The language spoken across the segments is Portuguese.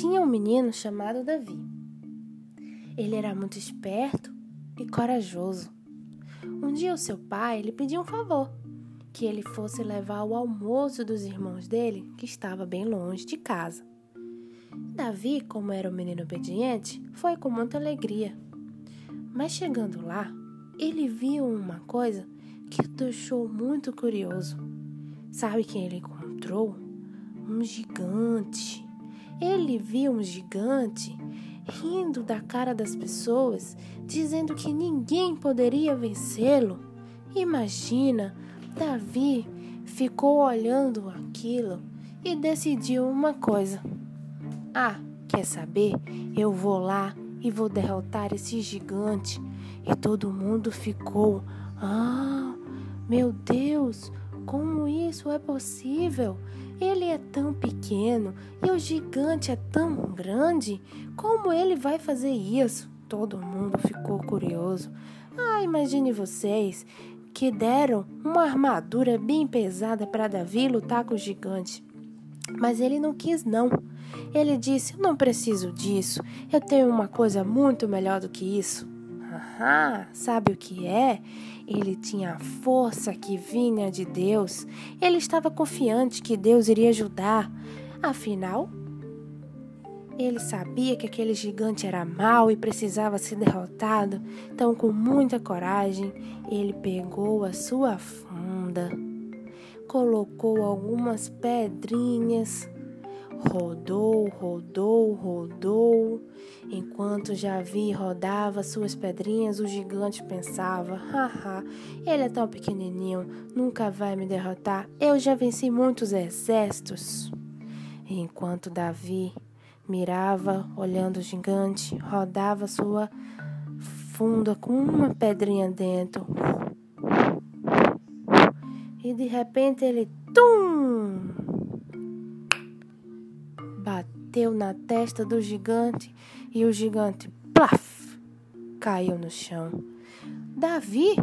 tinha um menino chamado Davi. Ele era muito esperto e corajoso. Um dia o seu pai lhe pediu um favor, que ele fosse levar o almoço dos irmãos dele, que estava bem longe de casa. Davi, como era um menino obediente, foi com muita alegria. Mas chegando lá, ele viu uma coisa que o deixou muito curioso. Sabe quem ele encontrou? Um gigante. Ele viu um gigante rindo da cara das pessoas, dizendo que ninguém poderia vencê-lo. Imagina, Davi ficou olhando aquilo e decidiu uma coisa. Ah, quer saber? Eu vou lá e vou derrotar esse gigante. E todo mundo ficou: Ah, meu Deus, como isso é possível? Ele é tão pequeno e o gigante é tão grande. Como ele vai fazer isso? Todo mundo ficou curioso. Ah, imagine vocês que deram uma armadura bem pesada para Davi lutar com o gigante. Mas ele não quis, não. Ele disse: Eu não preciso disso. Eu tenho uma coisa muito melhor do que isso. Sabe o que é? Ele tinha a força que vinha de Deus. Ele estava confiante que Deus iria ajudar. Afinal, ele sabia que aquele gigante era mau e precisava ser derrotado. Então, com muita coragem, ele pegou a sua funda, colocou algumas pedrinhas Rodou, rodou, rodou. Enquanto Javi rodava suas pedrinhas, o gigante pensava: haha, ele é tão pequenininho, nunca vai me derrotar. Eu já venci muitos exércitos. Enquanto Davi mirava, olhando o gigante, rodava sua funda com uma pedrinha dentro. E de repente ele, tum! Bateu na testa do gigante e o gigante, plaf, caiu no chão. Davi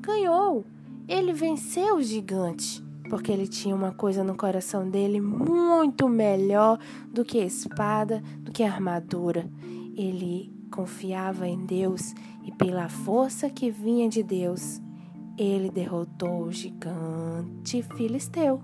ganhou. Ele venceu o gigante, porque ele tinha uma coisa no coração dele muito melhor do que espada, do que armadura. Ele confiava em Deus e pela força que vinha de Deus, ele derrotou o gigante filisteu.